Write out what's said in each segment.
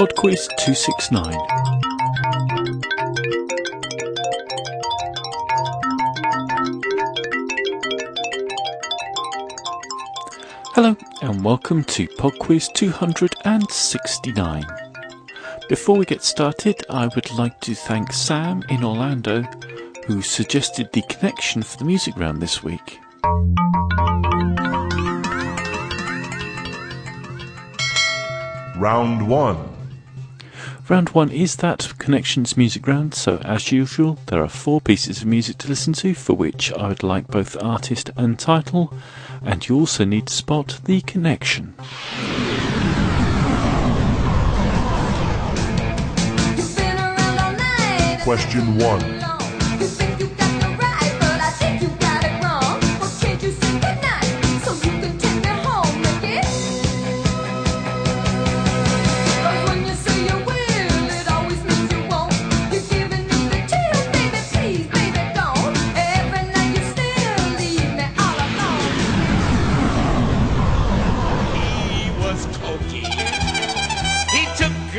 Podquiz 269. Hello and welcome to Podquiz 269. Before we get started, I would like to thank Sam in Orlando who suggested the connection for the music round this week. Round 1. Round one is that connections music round, so as usual, there are four pieces of music to listen to for which I would like both artist and title, and you also need to spot the connection. Question 1.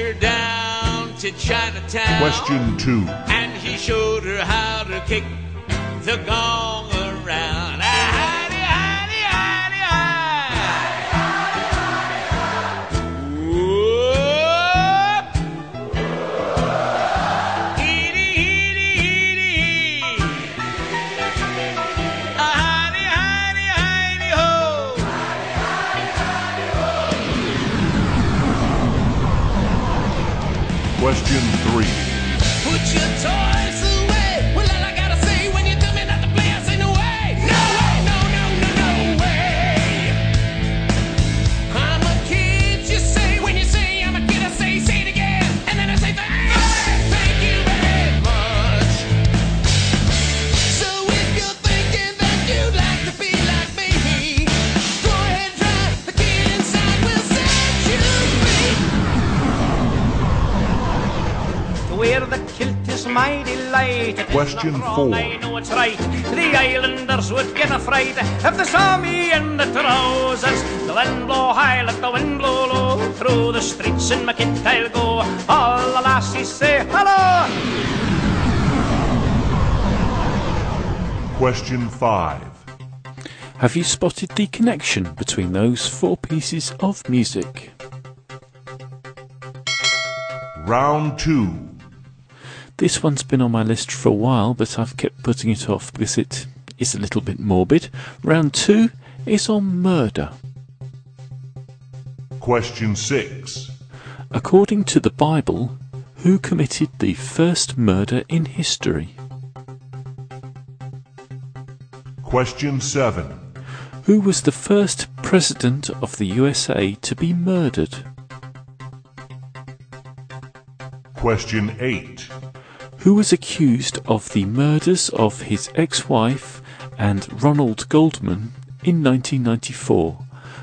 Her down to Chinatown. Question 2. And he showed her how to kick the gong around. Question 3. My delight. Question wrong, four. I know it's right. The islanders would get afraid if they saw me in the trousers. The wind blow high, let the wind blow low. Through the streets in my kit I'll go. All the lassies say hello. Question 5. Have you spotted the connection between those four pieces of music? Round 2. This one's been on my list for a while, but I've kept putting it off because it is a little bit morbid. Round two is on murder. Question 6. According to the Bible, who committed the first murder in history? Question 7. Who was the first president of the USA to be murdered? Question 8. Who was accused of the murders of his ex-wife and Ronald Goldman in 1994,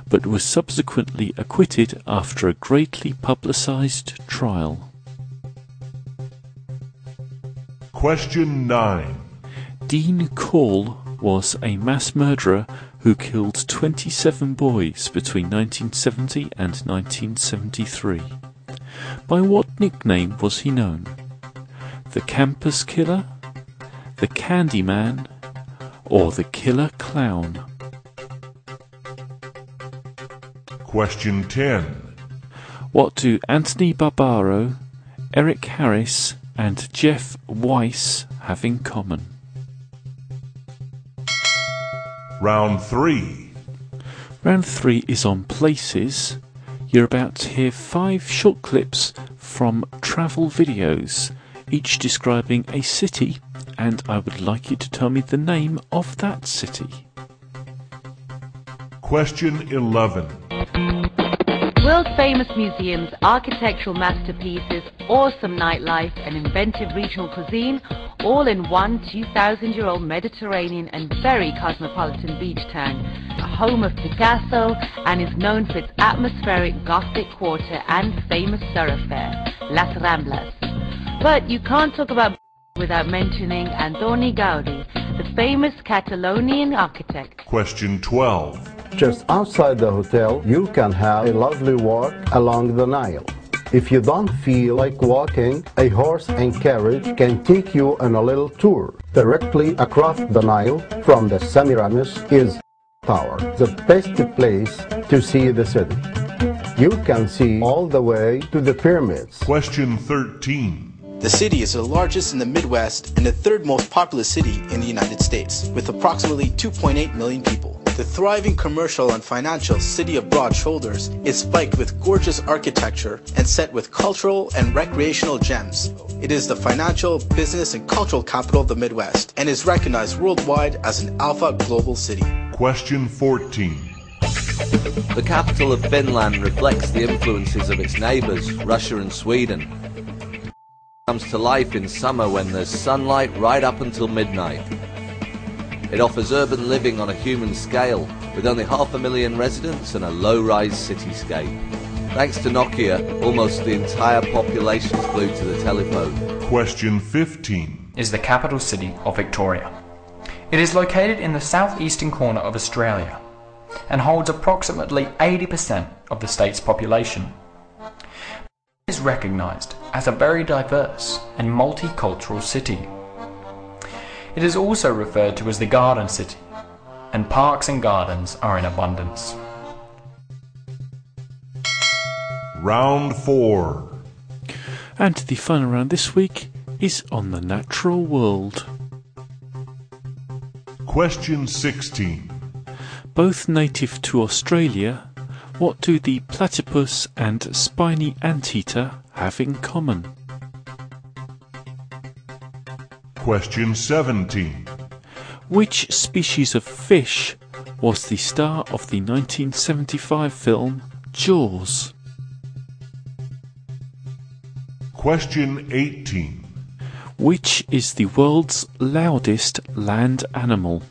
but was subsequently acquitted after a greatly publicized trial? Question 9. Dean Corll was a mass murderer who killed 27 boys between 1970 and 1973. By what nickname was he known? The Campus Killer, the Candyman, or the Killer Clown? Question 10. What do Anthony Barbaro, Eric Harris, and Jeff Weiss have in common? Round 3. Round three is on places. You're about to hear five short clips from travel videos, each describing a city, and I would like you to tell me the name of that city. Question 11. World famous museums, architectural masterpieces, awesome nightlife, and inventive regional cuisine, all in one 2,000 year old Mediterranean and very cosmopolitan beach town. A home of Picasso and is known for its atmospheric Gothic quarter and famous thoroughfare, Las Ramblas. But you can't talk about without mentioning Antoni Gaudi, the famous Catalonian architect. Question 12. Just outside the hotel, you can have a lovely walk along the Nile. If you don't feel like walking, a horse and carriage can take you on a little tour. Directly across the Nile from the Semiramis is Tower, the best place to see the city. You can see all the way to the pyramids. Question 13. The city is the largest in the Midwest and the third most populous city in the United States, with approximately 2.8 million people. The thriving commercial and financial city of Broad Shoulders is spiked with gorgeous architecture and set with cultural and recreational gems. It is the financial, business, and cultural capital of the Midwest and is recognized worldwide as an Alpha Global City. Question 14. The capital of Finland reflects the influences of its neighbours, Russia and Sweden. It comes to life in summer when there's sunlight right up until midnight. It offers urban living on a human scale, with only half a million residents and a low-rise cityscape. Thanks to Nokia, almost the entire population is glued to the telephone. Question 15. is the capital city of Victoria. It is located in the southeastern corner of Australia and holds approximately 80% of the state's population. It is recognised as a very diverse and multicultural city. It is also referred to as the Garden City, and parks and gardens are in abundance. Round 4. And the final round this week is on the natural world. Question 16. Both native to Australia, what do the platypus and spiny anteater have in common? Question 17. Which species of fish was the star of the 1975 film Jaws? Question 18. Which is the world's loudest land animal?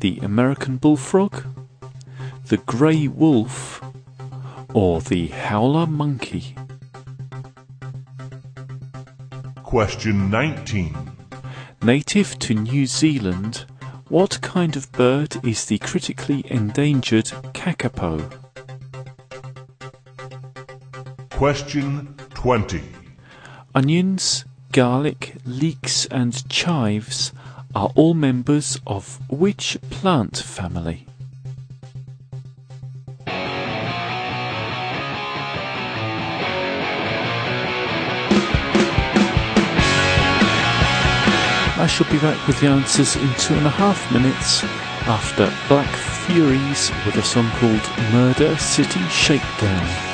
The American bullfrog, the grey wolf, or the howler monkey? Question 19. Native to New Zealand, what kind of bird is the critically endangered kakapo? Question 20. Onions, garlic, leeks, and chives are all members of which plant family? I shall be back with the answers in two and a half minutes after Black Furies with a song called Murder City Shakedown.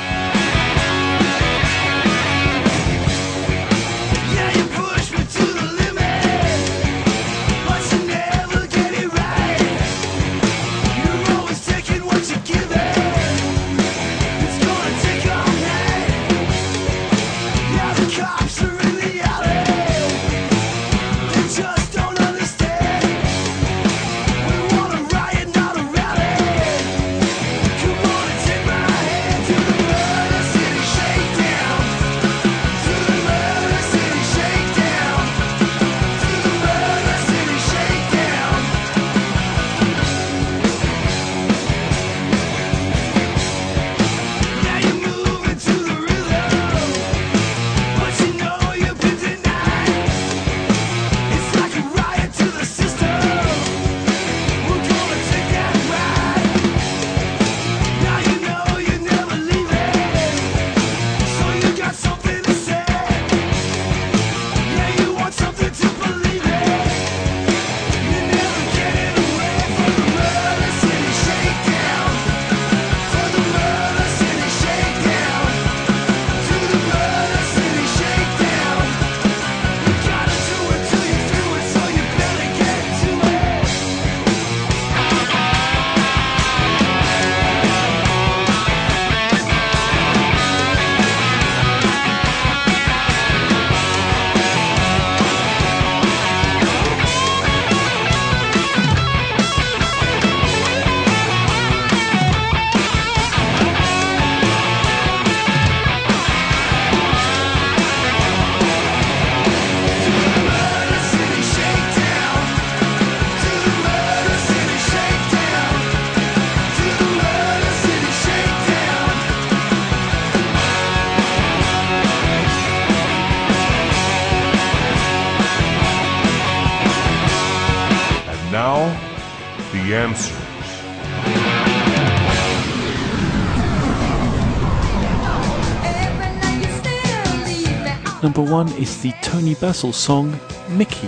Number one is the Toni Basil song Mickey.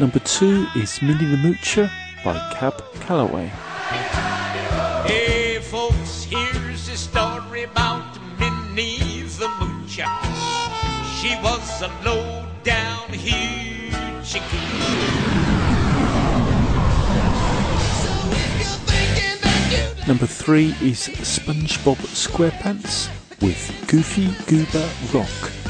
Number two is Minnie the Moocher by Cab Calloway. Hey, folks, here's a story about the Moocher. She was a low down here chicken. Number three is SpongeBob SquarePants with Goofy Goober Rock.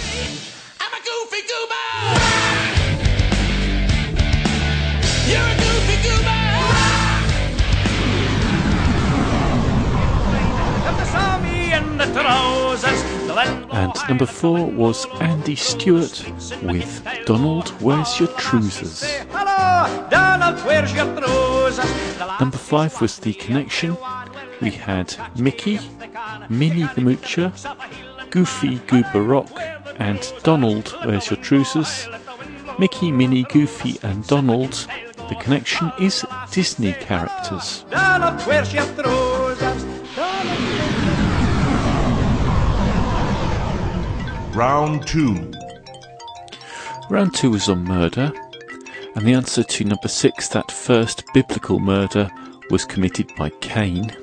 Number four was Andy Stewart with Donald, Where's Your Trousers? Say, Hello, Donald, where's your trousers? The last Number five was The Connection. We had Mickey, Minnie the Moocher, Goofy Goober Rock, and Donald, Where's Your Trousers? Mickey, Minnie, Goofy, and Donald. The connection is Disney characters. Round 2. Round two was on murder, and the answer to number six, that first biblical murder, was committed by Cain.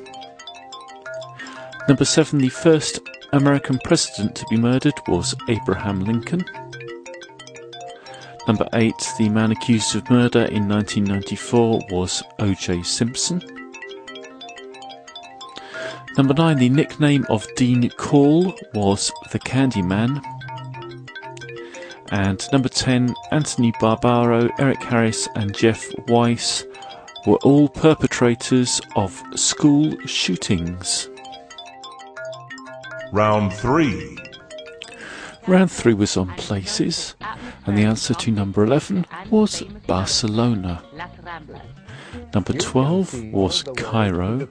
Number seven, the first American president to be murdered was Abraham Lincoln. Number eight, the man accused of murder in 1994 was O.J. Simpson. Number nine, the nickname of Dean Corll was the Candyman. And number 10, Anthony Barbaro, Eric Harris, and Jeff Weiss were all perpetrators of school shootings. Round 3. Round 3 was on places, and the answer to number 11 was Barcelona. Number 12 was Cairo.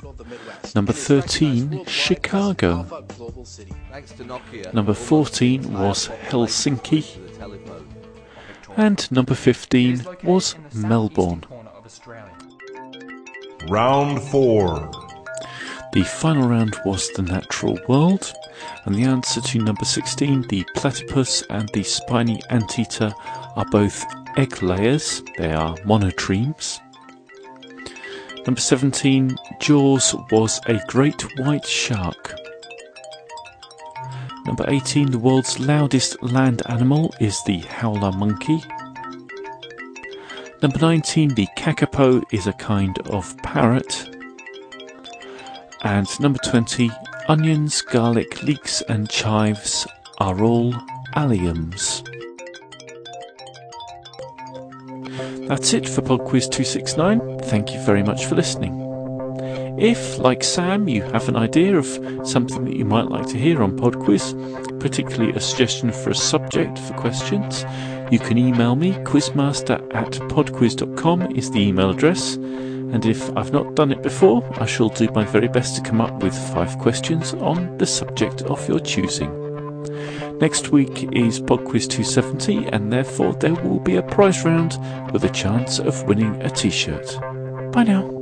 The pyramids. The Midwest. Number It is recognized 13, Chicago. as a global city. Thanks to Nokia. Number 14 was Helsinki. to the telephone. And number 15 was in the southeastern Melbourne. corner of Australia. Round 4. The final round was the natural world, and the answer to number 16, the platypus and the spiny anteater, are both egg layers. They are monotremes. Number 17, Jaws was a great white shark. Number 18, the world's loudest land animal is the howler monkey. Number 19, the kakapo is a kind of parrot. And number 20, onions, garlic, leeks, and chives are all alliums. That's it for Pod Quiz 269. Thank you very much for listening. If, like Sam, you have an idea of something that you might like to hear on Pod Quiz, particularly a suggestion for a subject for questions, you can email me. Quizmaster at podquiz.com is the email address. And if I've not done it before, I shall do my very best to come up with five questions on the subject of your choosing. Next week is Pod Quiz 270, and therefore there will be a prize round with a chance of winning a t shirt. Bye now.